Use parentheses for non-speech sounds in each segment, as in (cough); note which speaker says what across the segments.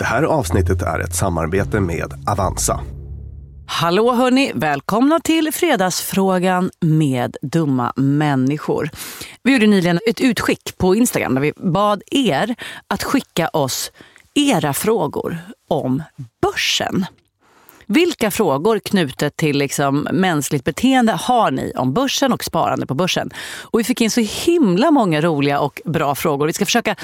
Speaker 1: Det här avsnittet är ett samarbete med Avanza.
Speaker 2: Hallå hörni, välkomna till Fredagsfrågan med dumma människor. Vi gjorde nyligen ett utskick på Instagram där vi bad er att skicka oss era frågor om börsen. Vilka frågor knutet till liksom mänskligt beteende har ni om börsen och sparande på börsen? Och vi fick in så himla många roliga och bra frågor. Vi ska försöka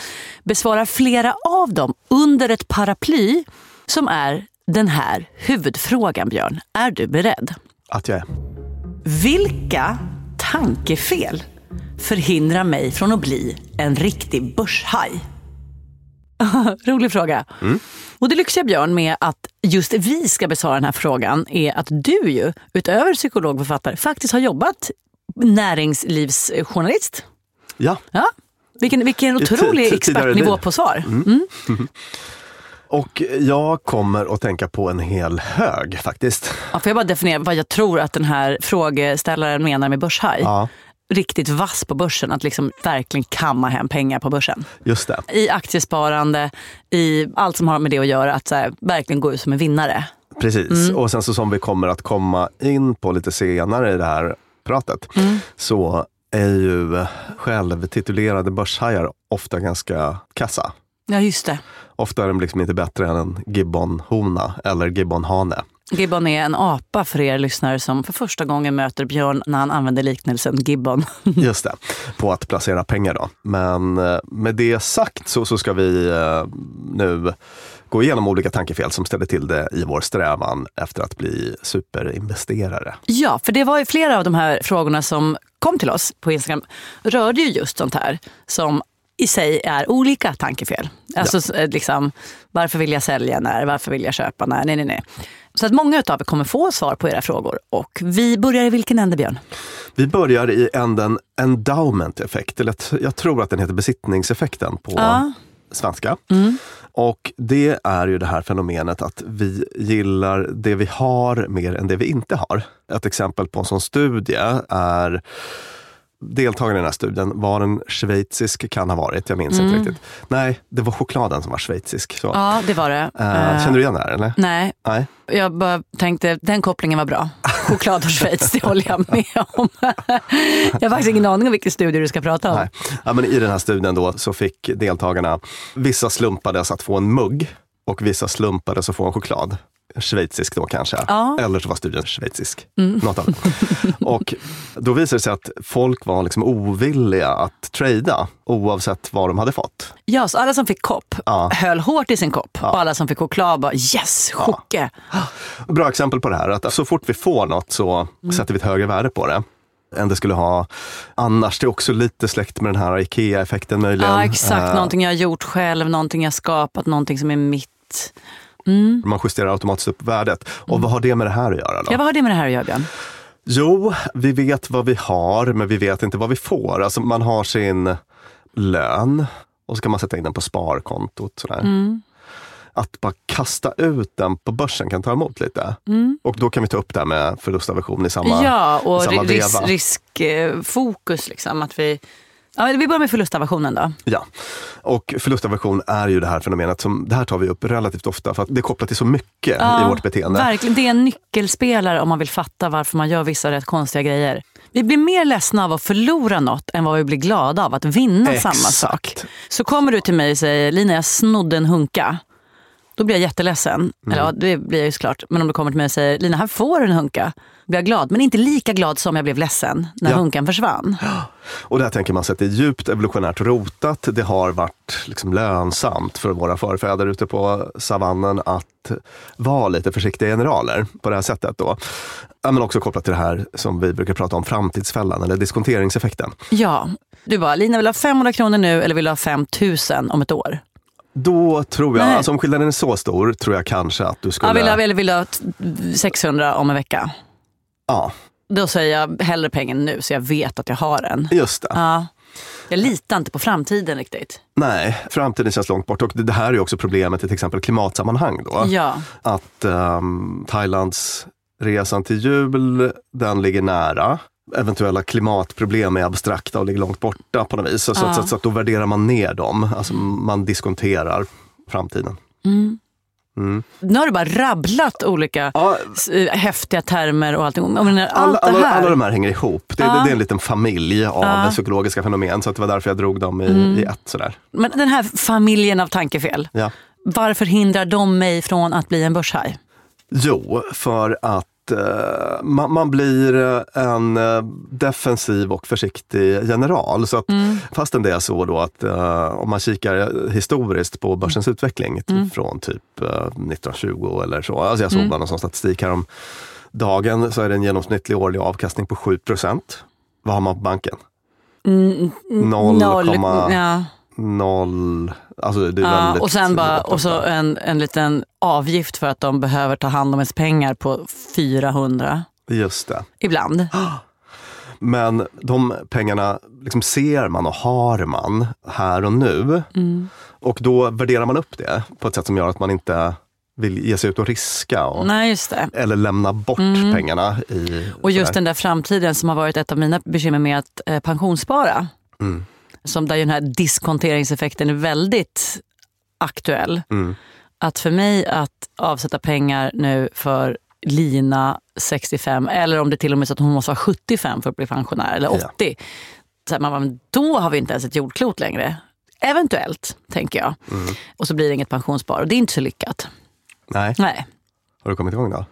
Speaker 2: besvara flera av dem under ett paraply som är den här huvudfrågan, Björn. Är du beredd?
Speaker 1: Att jag är.
Speaker 2: Vilka tankefel förhindrar mig från att bli en riktig börshaj? (laughs) Rolig fråga.
Speaker 1: Mm.
Speaker 2: Och det lyxiga Björn med att just vi ska besvara den här frågan är att du ju, utöver psykolog och författare, faktiskt har jobbat näringslivsjournalist.
Speaker 1: Ja.
Speaker 2: Ja. Vilken, vilken otrolig expertnivå på svar. Mm. (laughs)
Speaker 1: Och jag kommer att tänka på en hel hög faktiskt.
Speaker 2: Ja, får jag bara definiera vad jag tror att den här frågeställaren menar med börshaj?
Speaker 1: Ja,
Speaker 2: Riktigt vass på börsen, att liksom verkligen kamma hem pengar på börsen.
Speaker 1: just det.
Speaker 2: I aktiesparande, i allt som har med det att göra, att så här, verkligen gå ut som en vinnare.
Speaker 1: Precis.
Speaker 2: Mm.
Speaker 1: Och sen så som vi kommer att komma in på lite senare i det här pratet,
Speaker 2: Mm.
Speaker 1: så är ju självtitulerade börshajar ofta ganska kassa.
Speaker 2: Ja, just det.
Speaker 1: Ofta är de liksom inte bättre än en gibbonhona eller gibbonhane.
Speaker 2: Gibbon är en apa för er lyssnare som för första gången möter Björn när han använder liknelsen gibbon. (laughs)
Speaker 1: Just det, på att placera pengar då. Men eh, med det sagt så, så ska vi eh, nu gå igenom olika tankefel som ställer till det i vår strävan efter att bli superinvesterare.
Speaker 2: Ja, för det var ju flera av de här frågorna som kom till oss på Instagram rörde ju just sånt här som i sig är olika tankefel. Alltså s- eh, liksom, varför vill jag sälja när? Varför vill jag köpa när? Nej, nej, nej. Så att många av er kommer få svar på era frågor. Och vi börjar i vilken ände, Björn?
Speaker 1: Vi börjar i änden endowment effekt, eller jag tror att den heter besittningseffekten på
Speaker 2: Ja.
Speaker 1: svenska. Och det är ju det här fenomenet att vi gillar det vi har mer än det vi inte har. Ett exempel på en sån studie är Deltagaren i den här studien var en schweizisk, kan ha varit, jag minns inte riktigt. Nej, det var chokladen som var schweizisk. Så.
Speaker 2: Ja, det var det.
Speaker 1: Eh, känner du igen det här eller?
Speaker 2: Nej,
Speaker 1: Nej.
Speaker 2: jag bara tänkte den kopplingen var bra. (laughs) Choklad och Schweiz, det håller jag med om. Jag har faktiskt ingen aning om vilken studie du ska prata om.
Speaker 1: Nej. Ja, men I den här studien då så fick deltagarna, vissa slumpades att få en mugg och vissa slumpades att få en choklad. Schweizisk då kanske,
Speaker 2: Ja.
Speaker 1: eller så var studien schweizisk. Något av det. (laughs) Och då visade det sig att folk var liksom ovilliga att trada oavsett vad de hade fått.
Speaker 2: Ja, så alla som fick kopp
Speaker 1: Ja.
Speaker 2: höll hårt i sin kopp och alla som fick choklad bara yes, choke.
Speaker 1: Bra exempel på det här, att så fort vi får något så sätter vi ett högre värde på det än det skulle ha annars. Det är också lite släkt med den här IKEA-effekten möjligen.
Speaker 2: Ja, exakt.
Speaker 1: Eh,
Speaker 2: Någonting jag har gjort själv, någonting jag skapat, någonting som är mitt.
Speaker 1: Man justerar automatiskt upp värdet. Och vad har det med det här att göra då?
Speaker 2: Ja, vad har det med det här att göra, Björn?
Speaker 1: Jo, vi vet vad vi har, men vi vet inte vad vi får. Alltså man har sin lön och så kan man sätta in den på sparkontot. Sådär.
Speaker 2: Mm.
Speaker 1: Att bara kasta ut den på börsen kan ta emot lite. Och då kan vi ta upp det här med förlustaversion i samma,
Speaker 2: Mm. ja, och
Speaker 1: samma
Speaker 2: ris-
Speaker 1: veva.
Speaker 2: riskfokus. Liksom, att vi... ja, vi börjar med förlustaversionen då.
Speaker 1: Ja. Och förlustaversion är ju det här fenomenet som, det här tar vi upp relativt ofta för att det är kopplat till så mycket i vårt beteende.
Speaker 2: Verkligen, det är en nyckelspelare om man vill fatta varför man gör vissa rätt konstiga grejer. Vi blir mer ledsna av att förlora något än vad vi blir glada av att vinna samma
Speaker 1: Exakt.
Speaker 2: sak. Så kommer du till mig och säger Lina, jag snodde en hunka. Då blir jag jätteledsen. Eller ja, det blir jag ju såklart. Men om du kommer till mig och säger Lina, här får du en hunka. Blir jag glad, men inte lika glad som jag blev ledsen när
Speaker 1: Ja.
Speaker 2: hunkan försvann. (gasps)
Speaker 1: Och det här tänker man sig att det är djupt evolutionärt rotat. Det har varit liksom lönsamt för våra förfäder ute på savannen att vara lite försiktiga generaler på det här sättet. Då. Men också kopplat till det här som vi brukar prata om, framtidsfällan eller diskonteringseffekten.
Speaker 2: Ja, du bara, Lina vill ha 500 kronor nu eller vill ha 5000 om ett år?
Speaker 1: Då tror jag,
Speaker 2: Nej.
Speaker 1: alltså om skillnaden är så stor, tror jag kanske att du skulle...
Speaker 2: Ja, vill, eller vill ha t- 600 om en vecka?
Speaker 1: Ja,
Speaker 2: Då säger jag hellre pengen nu så jag vet att jag har den.
Speaker 1: just det.
Speaker 2: Ja. Jag litar inte på framtiden riktigt.
Speaker 1: Nej, framtiden känns långt bort. Och det här är också problemet i till exempel klimatsammanhang. Då.
Speaker 2: Ja.
Speaker 1: Att ehm, Thailands resan till jul, den ligger nära. Eventuella klimatproblem är abstrakta och ligger långt borta på något vis. Så, så,
Speaker 2: Ja.
Speaker 1: så, så att då värderar man ner dem. Alltså man diskonterar framtiden. Mm.
Speaker 2: Nu har du bara rabblat olika
Speaker 1: Ja,
Speaker 2: eh, häftiga termer och allting. Menar,
Speaker 1: alla,
Speaker 2: allt
Speaker 1: alla,
Speaker 2: här.
Speaker 1: alla de här hänger ihop. Det,
Speaker 2: Ja.
Speaker 1: det, det är en liten familj av
Speaker 2: Ja.
Speaker 1: psykologiska fenomen. Så det var därför jag drog dem i,
Speaker 2: Mm.
Speaker 1: i ett. Sådär.
Speaker 2: Men den här familjen av tankefel.
Speaker 1: Ja.
Speaker 2: Varför hindrar de mig från att bli en börshaj?
Speaker 1: Jo, för att eh, man, man blir eh, en eh, defensiv och försiktig general. Så att,
Speaker 2: Mm.
Speaker 1: Fastän det är så då att eh, om man kikar historiskt på börsens utveckling
Speaker 2: Mm.
Speaker 1: från typ eh, 1920 eller så. Alltså jag såg
Speaker 2: Mm.
Speaker 1: bara någon sån statistik här om dagen så är det en genomsnittlig årlig avkastning på 7% Vad har man på banken?
Speaker 2: Mm,
Speaker 1: Noll komma-
Speaker 2: ja.
Speaker 1: Noll, alltså det är
Speaker 2: Ja,
Speaker 1: väldigt
Speaker 2: och sen bara, och så en, en liten avgift för att de behöver ta hand om ens pengar på 400
Speaker 1: Just det.
Speaker 2: ibland. (gasps)
Speaker 1: Men de pengarna liksom ser man och har man här och nu.
Speaker 2: Mm.
Speaker 1: Och då värderar man upp det på ett sätt som gör att man inte vill ge sig ut och riska. Och,
Speaker 2: Nej.
Speaker 1: Eller lämna bort
Speaker 2: Mm.
Speaker 1: pengarna. I,
Speaker 2: Och just den där framtiden som har varit ett av mina bekymmer med att eh, pensionsspara.
Speaker 1: Mm.
Speaker 2: Som där ju den här diskonteringseffekten är väldigt aktuell.
Speaker 1: Mm.
Speaker 2: Att för mig att avsätta pengar nu för Lina 65 eller om det till och med är så att hon måste vara 75 för att bli pensionär eller 80.
Speaker 1: Ja.
Speaker 2: Så här, man bara, då har vi inte ens ett jordklot längre. Eventuellt, tänker jag.
Speaker 1: Mm.
Speaker 2: Och så blir det inget pensionsspar och det är inte så lyckat.
Speaker 1: Nej,
Speaker 2: Nej.
Speaker 1: har du kommit igång då?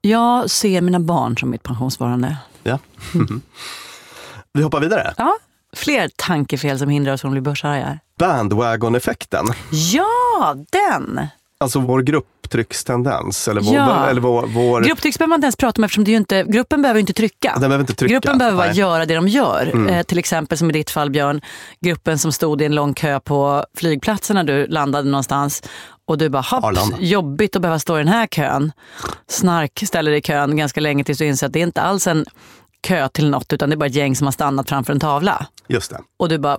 Speaker 2: Jag ser mina barn som mitt pensionssparande.
Speaker 1: Ja. (laughs) Vi hoppar vidare.
Speaker 2: Ja, fler tankefel som hindrar oss från att bli börshajar.
Speaker 1: Bandwagon-effekten.
Speaker 2: Ja, den!
Speaker 1: Alltså vår grupptryckstendens. Eller vår,
Speaker 2: Ja.
Speaker 1: eller vår, vår,
Speaker 2: Grupptryck behöver man inte ens prata om eftersom det inte, gruppen behöver inte trycka.
Speaker 1: den behöver inte trycka.
Speaker 2: Gruppen behöver bara
Speaker 1: Nej.
Speaker 2: göra det de gör.
Speaker 1: Mm.
Speaker 2: Eh, till exempel som i ditt fall Björn, gruppen som stod i en lång kö på flygplatsen när du landade någonstans. Och du bara, hopp,
Speaker 1: Arlanda.
Speaker 2: jobbigt att behöva stå i den här kön. Snark ställer dig i kön ganska länge tills du inser att det är inte alls en kö till något utan det är bara ett gäng som har stannat framför en tavla.
Speaker 1: Just det.
Speaker 2: Och du bara,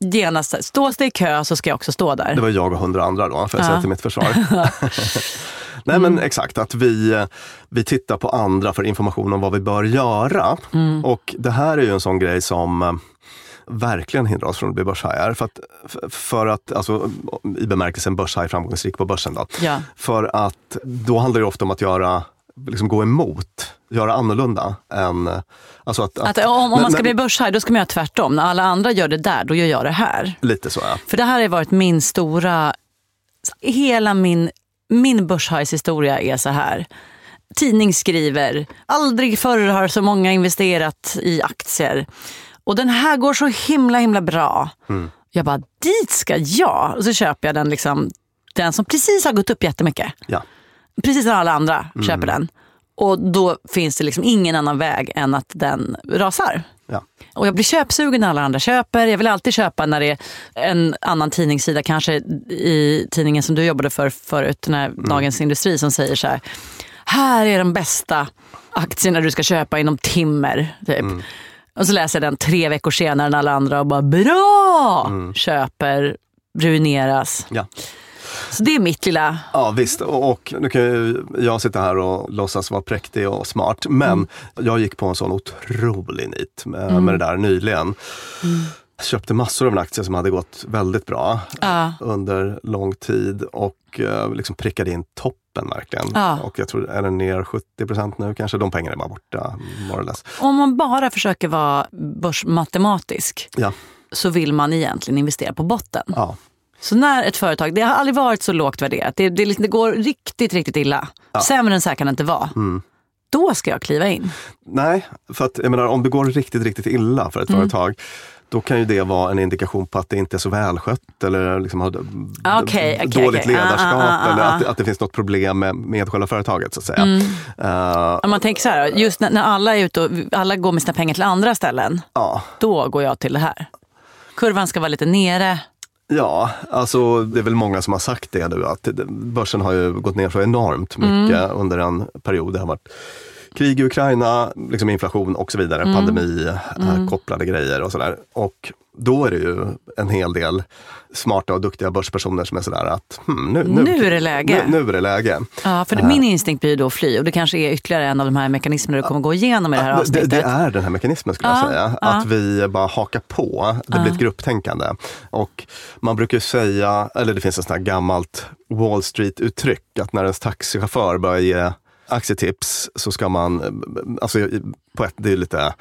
Speaker 2: genast, stås det i kö så ska jag också stå där.
Speaker 1: Det var jag och hundra andra då, får jag
Speaker 2: Ja.
Speaker 1: säga till mitt försvar. (laughs) Nej men exakt, att vi, vi tittar på andra för information om vad vi bör göra. Och det här är ju en sån grej som eh, verkligen hindrar oss från att bli börshajar. För att, för- för att alltså, i bemärkelsen börshaj framgångsrik på börsen. Då.
Speaker 2: Ja.
Speaker 1: För att då handlar det ofta om att göra, liksom gå emot, göra annorlunda. Än, alltså att,
Speaker 2: Att om, om
Speaker 1: när-
Speaker 2: man ska
Speaker 1: när-
Speaker 2: bli börshaj då ska man göra tvärtom. När alla andra gör det där, då gör jag det här.
Speaker 1: Lite så ja.
Speaker 2: För det här har varit min stora... Hela min, min börshajshistoria är så här. Tidning skriver, aldrig förr har så många investerat i aktier. Och den här går så himla himla bra. Jag bara, dit ska jag! Och så köper jag den, liksom, den som precis har gått upp jättemycket.
Speaker 1: ja.
Speaker 2: Precis när alla andra köper den. Och då finns det liksom ingen annan väg än att den rasar.
Speaker 1: ja.
Speaker 2: Och jag blir köpsugen när alla andra köper. Jag vill alltid köpa när det är en annan tidningssida, kanske i tidningen som du jobbade för förut, den här Dagens Industri som säger så här. Här är de bästa aktierna du ska köpa inom timmer. Typ. Och så läser jag den tre veckor senare än alla andra och bara bra! Köper, ruineras.
Speaker 1: ja.
Speaker 2: Så det är mitt lilla...
Speaker 1: Ja visst, och, nu kan ju jag sitta här och låtsas vara präktig och smart. Men jag gick på en sån otrolig nit med, med det där nyligen. Köpte massor av aktier som hade gått väldigt bra
Speaker 2: Ja.
Speaker 1: under lång tid och eh, liksom prickade in toppen verkligen.
Speaker 2: Ja.
Speaker 1: Och jag tror, är den ner 70 procent nu kanske? De pengarna är bara borta.
Speaker 2: Om man bara försöker vara börsmatematisk
Speaker 1: Ja,
Speaker 2: så vill man egentligen investera på botten.
Speaker 1: Ja,
Speaker 2: Så när ett företag, det har aldrig varit så lågt värderat, det, det, det går riktigt, riktigt illa. Sämre än så här kan det inte vara.
Speaker 1: Mm.
Speaker 2: Då ska jag kliva in.
Speaker 1: Nej, för att jag menar om det går riktigt, riktigt illa för ett
Speaker 2: Mm.
Speaker 1: företag då kan ju det vara en indikation på att det inte är så välskött eller liksom har
Speaker 2: Ah, okej, okej,
Speaker 1: dåligt
Speaker 2: okej. Ah,
Speaker 1: ledarskap
Speaker 2: ah, ah,
Speaker 1: eller
Speaker 2: ah.
Speaker 1: att, det- att det finns något problem med, med själva företaget. så att säga.
Speaker 2: Mm.
Speaker 1: Eh,
Speaker 2: Om man tänker så här, just när, när alla är ute och alla går med sina pengar till andra ställen,
Speaker 1: ja.
Speaker 2: då går jag till det här. Kurvan ska vara lite nere.
Speaker 1: Ja, alltså det är väl många som har sagt det nu att börsen har ju gått ner så enormt mycket
Speaker 2: Mm.
Speaker 1: under en period. Det har varit krig i Ukraina, liksom inflation och så vidare, pandemi, eh, kopplade grejer och sådär. Och då är det ju en hel del smarta och duktiga börspersoner som är sådär att hmm, nu, nu,
Speaker 2: Nu är det läge.
Speaker 1: Nu, nu är det läge.
Speaker 2: Ja, för min instinkt blir ju då att fly och det kanske är ytterligare en av de här mekanismerna du kommer gå igenom i det här
Speaker 1: Det,
Speaker 2: avsnittet.
Speaker 1: det är den här mekanismen skulle
Speaker 2: Ja,
Speaker 1: jag säga.
Speaker 2: ja.
Speaker 1: Att vi bara hakar på. Det blir ett grupptänkande. Och man brukar ju säga, eller det finns ett sånt här gammalt Wall Street-uttryck, att när ens taxichaufför börjar ge aktietips så ska man, alltså på ett, det är lite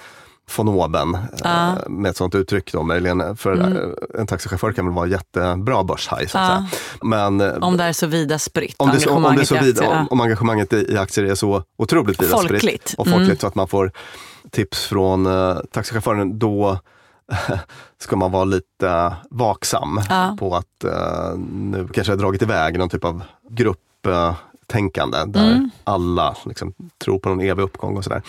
Speaker 1: von oben
Speaker 2: Ja.
Speaker 1: eh, med ett sånt uttryck då möjligen. För eh, en taxichaufför kan väl vara jättebra börshaj så säga. Men eh,
Speaker 2: Om det är så vida spritt,
Speaker 1: om det, om, det så vid,
Speaker 2: aktier,
Speaker 1: om, om engagemanget i, aktier är så otroligt vida
Speaker 2: Folkligt.
Speaker 1: spritt och folkligt så att man får tips från uh, taxichauffören, då (laughs) ska man vara lite vaksam
Speaker 2: Ja.
Speaker 1: på att eh, nu kanske jag dragit iväg någon typ av grupptänkande där
Speaker 2: Mm.
Speaker 1: alla liksom, tror på någon evig uppgång och sådär.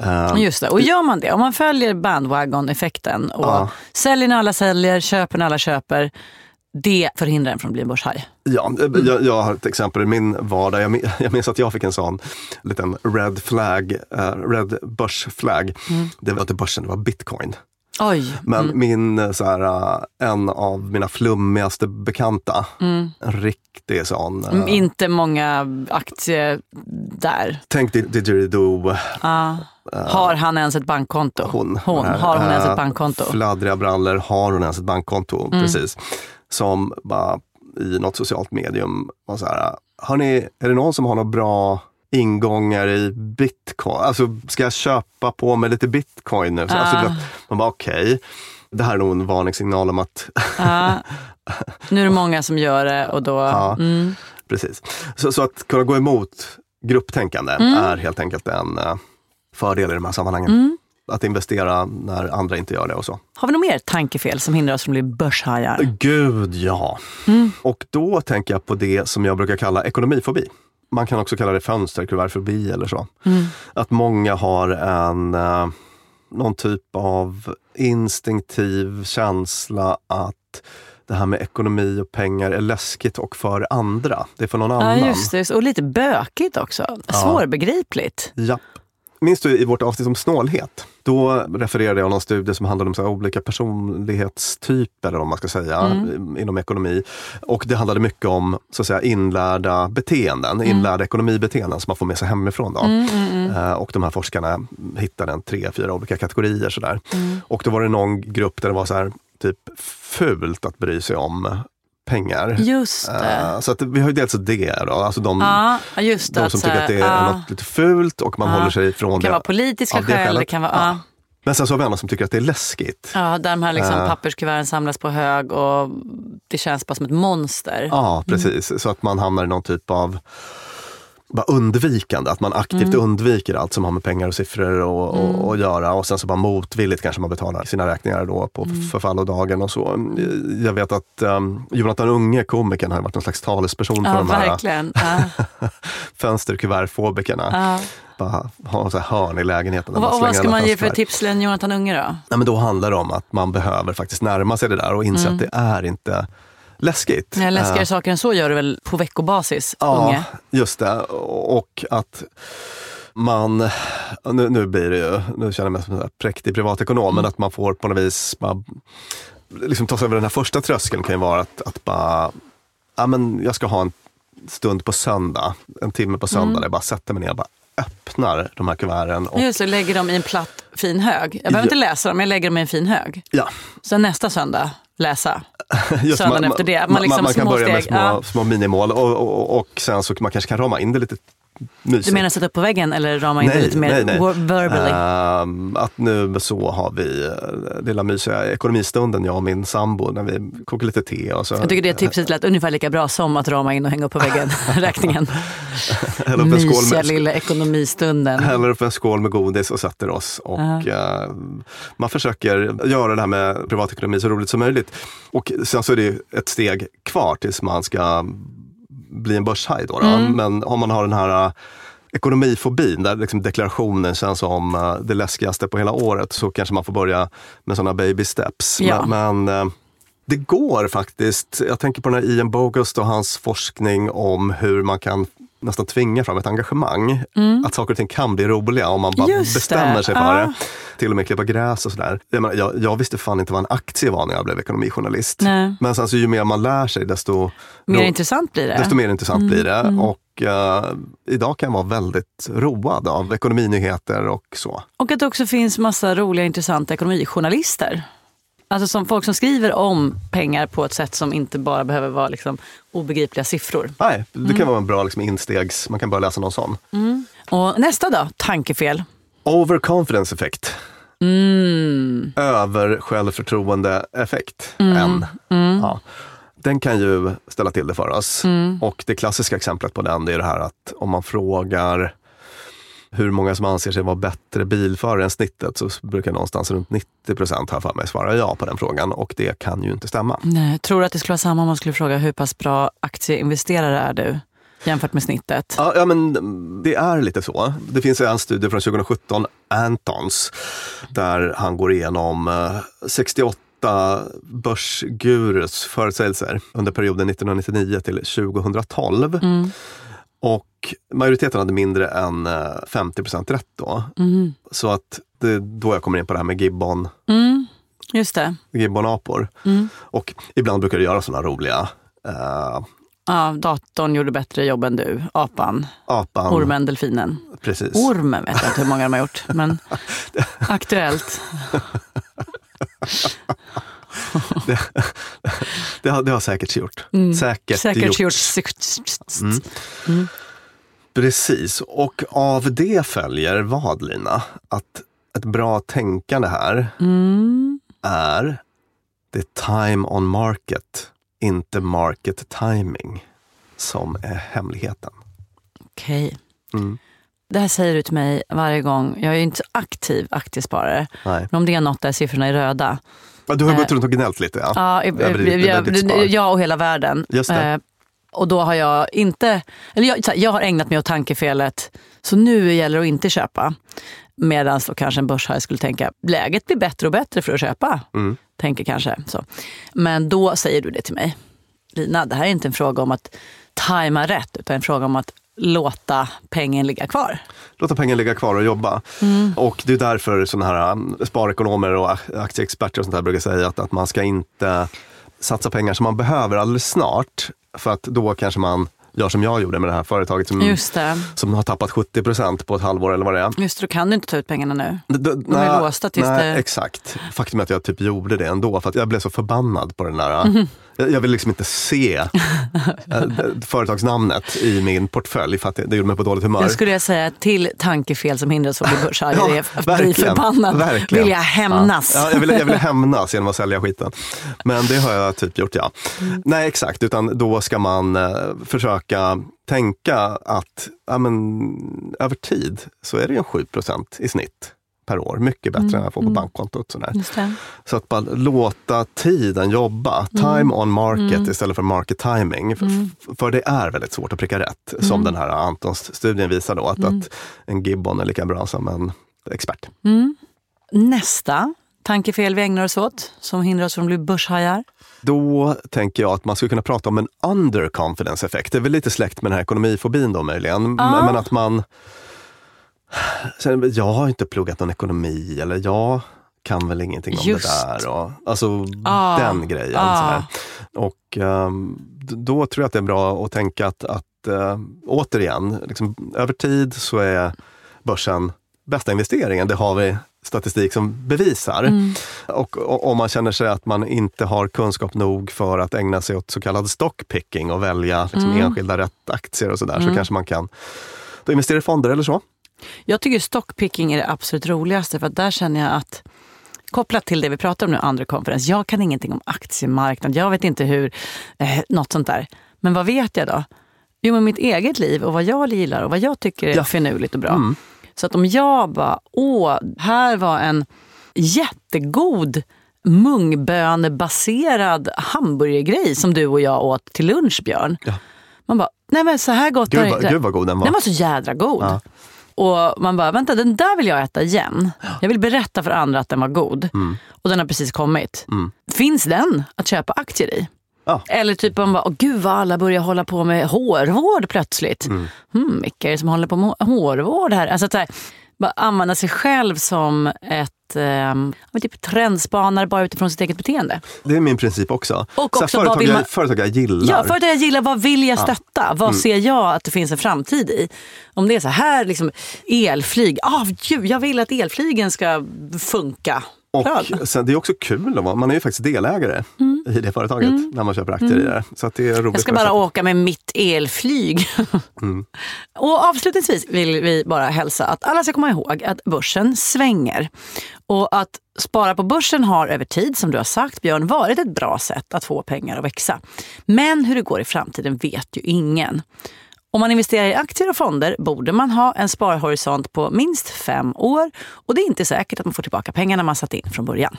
Speaker 2: Ja. Just det. Och gör man det, om man följer bandwagon-effekten och
Speaker 1: Ja.
Speaker 2: säljer när alla säljer, köper när alla köper, det förhindrar en från att bli en börshaj.
Speaker 1: Ja, jag, jag har ett exempel i min vardag. Jag, jag minns att jag fick en sån liten red flag, eh, red börsflag. Det var inte börsen, det var bitcoin.
Speaker 2: Oj.
Speaker 1: Men min, eh, så här, eh, en av mina flummigaste bekanta, en riktig sån. eh,
Speaker 2: Mm, Inte många aktier där.
Speaker 1: Tänk di- didgeridoo,
Speaker 2: Ja. Har han ens ett bankkonto?
Speaker 1: hon.
Speaker 2: hon.
Speaker 1: eh,
Speaker 2: Har hon ens
Speaker 1: eh,
Speaker 2: ett bankkonto?
Speaker 1: Fladdriga brallor, har hon ens ett bankkonto?
Speaker 2: Mm.
Speaker 1: Precis. Som bara i något socialt medium var så här, hörni, är det någon som har några bra ingångar i bitcoin? Alltså, ska jag köpa på mig lite bitcoin nu? Så, alltså,
Speaker 2: Ah.
Speaker 1: vet, man bara okej, det här är nog en varningssignal om att
Speaker 2: Ja. (laughs) Nu är det många som gör det och då...
Speaker 1: Ja.
Speaker 2: Mm.
Speaker 1: Precis. Så, så att kunna gå emot grupptänkande
Speaker 2: Mm.
Speaker 1: är helt enkelt en eh, fördel i de här sammanhangen.
Speaker 2: Mm.
Speaker 1: Att investera när andra inte gör det och så.
Speaker 2: Har vi något mer tankefel som hindrar oss från att bli börshajar?
Speaker 1: Gud ja.
Speaker 2: Mm.
Speaker 1: Och då tänker jag på det som jag brukar kalla ekonomifobi. Man kan också kalla det fönsterkuvertfobi eller så.
Speaker 2: Mm.
Speaker 1: Att många har en eh, någon typ av instinktiv känsla att det här med ekonomi och pengar är läskigt och för andra. Det är för någon
Speaker 2: Ja,
Speaker 1: annan.
Speaker 2: just det. Och lite bökigt också. Svårbegripligt.
Speaker 1: Japp. Minns du i vårt avsnitt om snålhet? Då refererade jag någon studie som handlade om så olika personlighetstyper, eller vad man ska säga,
Speaker 2: Mm.
Speaker 1: inom ekonomi. Och det handlade mycket om så att säga, inlärda beteenden, inlärda ekonomibeteenden som man får med sig hemifrån. Då.
Speaker 2: Mm,
Speaker 1: Eh, Och de här forskarna hittade en tre, fyra olika kategorier. Sådär.
Speaker 2: Mm.
Speaker 1: Och då var det någon grupp där det var så här, typ fult att bry sig om pengar.
Speaker 2: Just det.
Speaker 1: Eh, Så att vi har ju dels det, då, alltså de,
Speaker 2: det.
Speaker 1: de som tycker att det är
Speaker 2: ja.
Speaker 1: något lite fult och man
Speaker 2: Ja.
Speaker 1: håller sig ifrån
Speaker 2: Det kan
Speaker 1: det.
Speaker 2: vara politiska skäl. Det kan vara,
Speaker 1: ja. Men sen så har vi andra som tycker att det är läskigt.
Speaker 2: Ja, där de här liksom
Speaker 1: Eh.
Speaker 2: papperskuverten samlas på hög och det känns bara som ett monster.
Speaker 1: Ja, precis. Så att man hamnar i någon typ av bara undvikande, att man aktivt
Speaker 2: Mm.
Speaker 1: undviker allt som har med pengar och siffror och, och, och göra och sen så bara motvilligt kanske man betalar sina räkningar då på
Speaker 2: Mm.
Speaker 1: förfallodagen och så. Jag vet att um, Jonathan Unge, komikern, har varit någon slags talesperson för
Speaker 2: Ja,
Speaker 1: de här
Speaker 2: verkligen. Ja. (laughs)
Speaker 1: fönsterkuvertfobikerna.
Speaker 2: Ja.
Speaker 1: Bara ha så här hörn i lägenheten.
Speaker 2: Och, vad- och vad ska man ge för tips till Jonathan Unge då?
Speaker 1: Nej, men då handlar det om att man behöver faktiskt närma sig det där och inse att det är inte läskigt.
Speaker 2: Ja, läskigare
Speaker 1: Eh,
Speaker 2: saker än så gör du väl på veckobasis,
Speaker 1: Ja,
Speaker 2: Unge?
Speaker 1: just det. Och att man, nu, nu blir det ju, nu känner jag mig som en präktig privatekonom, men att man får på något vis bara, liksom ta sig över den här första tröskeln kan ju vara att, att bara, ja men jag ska ha en stund på söndag, en timme på söndag där jag bara sätter mig ner och bara öppnar de här kuverten. Och,
Speaker 2: Just det, lägger dem i en platt fin hög. Jag behöver
Speaker 1: Ja.
Speaker 2: inte läsa dem, jag lägger dem i en fin hög.
Speaker 1: ja,
Speaker 2: Sen nästa söndag, läsa. (laughs)
Speaker 1: Just,
Speaker 2: Söndagen efter det. Man
Speaker 1: Man,
Speaker 2: liksom
Speaker 1: man kan börja med
Speaker 2: steg,
Speaker 1: små,
Speaker 2: ja.
Speaker 1: små minimål och, och, och sen så man kanske kan rama in det lite mysigt.
Speaker 2: Du menar sätta upp på väggen eller rama in det lite mer wor- verbally?
Speaker 1: Ehm, att nu så har vi uh, lilla mysiga ekonomistunden, jag och min sambo, när vi kokar lite te. Och så,
Speaker 2: Jag tycker det tipset lät ungefär lika bra som att rama in och hänga upp på väggen, (laughs) (laughs) räkningen.
Speaker 1: upp en skål
Speaker 2: Mysiga
Speaker 1: med,
Speaker 2: lilla ekonomistunden.
Speaker 1: häller upp en skål med godis och sätter oss. Och, eh, man försöker göra det här med privatekonomi så roligt som möjligt. Och sen så är det ett steg kvar tills man ska bli en börshaj. Då, då.
Speaker 2: Mm.
Speaker 1: Men om man har den här eh, ekonomifobin, där liksom deklarationen känns som eh, det läskigaste på hela året, så kanske man får börja med sådana baby steps.
Speaker 2: Ja.
Speaker 1: Men, men eh, det går faktiskt. Jag tänker på den här Ian Bogost och hans forskning om hur man kan nästan tvingar fram ett engagemang. Att saker och ting kan bli roliga om man bara
Speaker 2: Mm. Just det,
Speaker 1: bestämmer sig för
Speaker 2: ja.
Speaker 1: det. Till och med klippa gräs och sådär. Jag, menar, jag, jag visste fan inte vad en aktie var när jag blev ekonomijournalist.
Speaker 2: Nej.
Speaker 1: Men sen så ju mer man lär sig desto,
Speaker 2: Mer
Speaker 1: ro-
Speaker 2: intressant blir det.
Speaker 1: desto mer intressant blir det. Och eh, idag kan jag vara väldigt road av ekonominyheter och så.
Speaker 2: Och att det också finns massa roliga intressanta ekonomijournalister. Alltså som folk som skriver om pengar på ett sätt som inte bara behöver vara liksom obegripliga siffror.
Speaker 1: Nej, det
Speaker 2: Mm.
Speaker 1: kan vara en bra liksom, instegs, man kan börja läsa någon sån.
Speaker 2: Och nästa då, tankefel.
Speaker 1: Overconfidence effekt.
Speaker 2: Mm.
Speaker 1: Över självförtroende-effekt. En. Ja. Den kan ju ställa till det för oss. Och det klassiska exemplet på den är det här att om man frågar hur många som anser sig vara bättre bilförare än snittet så brukar någonstans runt 90 procent ha för mig svara ja på den frågan och det kan ju inte stämma.
Speaker 2: Nej, tror du att det skulle vara samma om man skulle fråga hur pass bra aktieinvesterare är du jämfört med snittet?
Speaker 1: Ja, ja, men det är lite så. Det finns en studie från 2017, Antons, där han går igenom eh, 68 börsgurus förutsägelser under perioden 1999 till 2012. Och majoriteten hade mindre än eh, 50 procent rätt då. Så att det är då jag kommer in på det här med gibbon,
Speaker 2: Mm, just det.
Speaker 1: gibbonapor. Och ibland brukar det göra sådana roliga eh,
Speaker 2: Ja, datorn gjorde bättre jobb än du. Apan,
Speaker 1: apan.
Speaker 2: ormen, delfinen.
Speaker 1: Precis.
Speaker 2: Ormen vet jag inte hur många de har gjort, men (laughs) aktuellt. (laughs)
Speaker 1: Det har, det har säkert gjort. Säkert,
Speaker 2: Säkert gjort.
Speaker 1: Mm. Precis, och av det följer vad Lina? Att ett bra tänkande här
Speaker 2: Mm.
Speaker 1: är det time on market, inte market timing, som är hemligheten.
Speaker 2: Okej.
Speaker 1: Mm.
Speaker 2: Det här säger du till mig varje gång. Jag är ju inte aktiv aktiesparare.
Speaker 1: Nej.
Speaker 2: Men om det är något där siffrorna är röda.
Speaker 1: Ja, Du har
Speaker 2: Eh,
Speaker 1: gått runt och gnällt lite ja.
Speaker 2: Ja,
Speaker 1: Över
Speaker 2: jag,
Speaker 1: över spar.
Speaker 2: jag och hela världen.
Speaker 1: Just det.
Speaker 2: Eh, Och då har jag inte, eller jag, jag har ägnat mig åt tankefelet, så nu gäller det att inte köpa. Medan då kanske en börshaj skulle tänka, läget blir bättre och bättre för att köpa.
Speaker 1: Mm.
Speaker 2: Tänker kanske så. Men då säger du det till mig. Lina, det här är inte en fråga om att tajma rätt, utan en fråga om att låta pengen ligga kvar.
Speaker 1: Låta pengar ligga kvar och jobba.
Speaker 2: Mm.
Speaker 1: Och det är därför såna här um, sparekonomer och ak- aktieexperter och sånt där brukar säga att, att man ska inte satsa pengar som man behöver alldeles snart. För att då kanske man gör som jag gjorde med det här företaget som, som har tappat 70 procent på ett halvår eller vad det är.
Speaker 2: Just det, då kan du inte ta ut pengarna nu.
Speaker 1: D- d-
Speaker 2: De är låsta tills
Speaker 1: nej,
Speaker 2: det-
Speaker 1: Exakt. Faktum är att jag typ gjorde det ändå för att jag blev så förbannad på den där.
Speaker 2: Mhm. (laughs)
Speaker 1: Jag, jag vill liksom inte se (laughs) äh, företagsnamnet i min portfölj för att det, gjorde mig på dåligt humör.
Speaker 2: Jag skulle säga till tankefel som hindrar oss från att bli börshajar (laughs)
Speaker 1: Ja,
Speaker 2: är att bli förbannad.
Speaker 1: verkligen.
Speaker 2: Vill jag hämnas.
Speaker 1: Ja, ja, jag, ville, jag ville hämnas genom att sälja skiten. Men det har jag typ gjort ja.
Speaker 2: Mm.
Speaker 1: Nej exakt, utan då ska man eh, försöka tänka att ja, men, över tid så är det ju en 7% i snitt per år. Mycket bättre än jag får på bankkontot. Sådär. Så att bara låta tiden jobba. Time on market istället för market timing. F- f- För det är väldigt svårt att pricka rätt. Som den här Antons studien visar då. Att, att en gibbon är lika bra som en expert.
Speaker 2: Nästa tankefel vi ägnar oss åt som hindrar oss från att bli börshajar.
Speaker 1: Då tänker jag att man skulle kunna prata om en underconfidence effekt. Det är väl lite släkt med den här ekonomifobin då möjligen.
Speaker 2: Ja.
Speaker 1: Men att man... Sen, jag har inte pluggat någon ekonomi eller jag kan väl ingenting om
Speaker 2: Just.
Speaker 1: det där. Och, alltså
Speaker 2: Ah.
Speaker 1: den grejen.
Speaker 2: Ah.
Speaker 1: Och d- då tror jag att det är bra att tänka att, att eh, återigen, liksom, över tid så är börsen bästa investeringen. Det har vi statistik som bevisar. Och, och om man känner sig att man inte har kunskap nog för att ägna sig åt så kallad stockpicking och välja liksom, enskilda rätt aktier och sådär, så kanske man kan då investera i fonder eller så.
Speaker 2: Jag tycker stockpicking är det absolut roligaste för där känner jag att Kopplat till det vi pratar om nu, andra konferens. Jag kan ingenting om aktiemarknad. Jag vet inte hur, eh, något sånt där. Men vad vet jag då? Jo, men mitt eget liv och vad jag gillar och vad jag tycker är
Speaker 1: Ja.
Speaker 2: finurligt och bra. Så att om jag bara, åh, här var en jättegod mungbönebaserad hamburgergrej som du och jag åt till lunch, Björn.
Speaker 1: Ja.
Speaker 2: Man bara, nej men så här gott
Speaker 1: Gud,
Speaker 2: var
Speaker 1: gud vad god den var.
Speaker 2: Den var så jädra god.
Speaker 1: Ja.
Speaker 2: Och man bara, vänta den där vill jag äta igen. Jag vill berätta för andra att den var god. Och den har precis kommit.
Speaker 1: Mm.
Speaker 2: Finns den att köpa aktier i?
Speaker 1: Ja.
Speaker 2: Eller typ om bara, åh gud vad alla börjar hålla på med hårvård plötsligt. Mm. Hmm, vilka är det som håller på med hårvård här? Alltså, så här, använda sig själv som ett um, typ trendspanare bara utifrån sitt eget beteende.
Speaker 1: Det är min princip också.
Speaker 2: Och också
Speaker 1: så företag,
Speaker 2: man...
Speaker 1: jag, företag jag gillar.
Speaker 2: Ja, företag jag gillar. Vad vill jag stötta? Ja. Vad mm. ser jag att det finns en framtid i? Om det är så här, liksom, elflyg. Ah, jag vill att elflygen ska funka.
Speaker 1: Och sen, det är också kul att vara, man är ju faktiskt delägare mm. i det företaget mm. när man köper aktier mm. i det. Så det är roligt
Speaker 2: jag ska bara åka med mitt elflyg. (laughs) Mm. och avslutningsvis vill vi bara hälsa att alla ska komma ihåg att börsen svänger. Och att spara på börsen har över tid, som du har sagt Björn, varit ett bra sätt att få pengar att växa. Men hur det går i framtiden vet ju ingen. Om man investerar i aktier och fonder borde man ha en sparhorisont på minst fem år och det är inte säkert att man får tillbaka pengarna man satt in från början.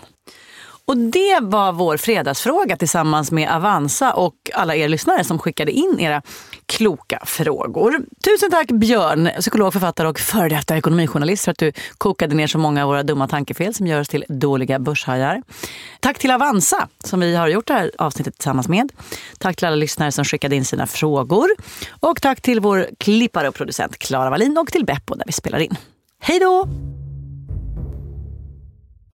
Speaker 2: Och det var vår fredagsfråga tillsammans med Avanza och alla er lyssnare som skickade in era kloka frågor. Tusen tack Björn, psykolog, författare och före detta ekonomijournalist för att du kokade ner så många av våra dumma tankefel som gör oss till dåliga börshajar. Tack till Avanza som vi har gjort det här avsnittet tillsammans med. Tack till alla lyssnare som skickade in sina frågor. Och tack till vår klippare och producent Klara Wallin och till Beppo där vi spelar in. Hej då!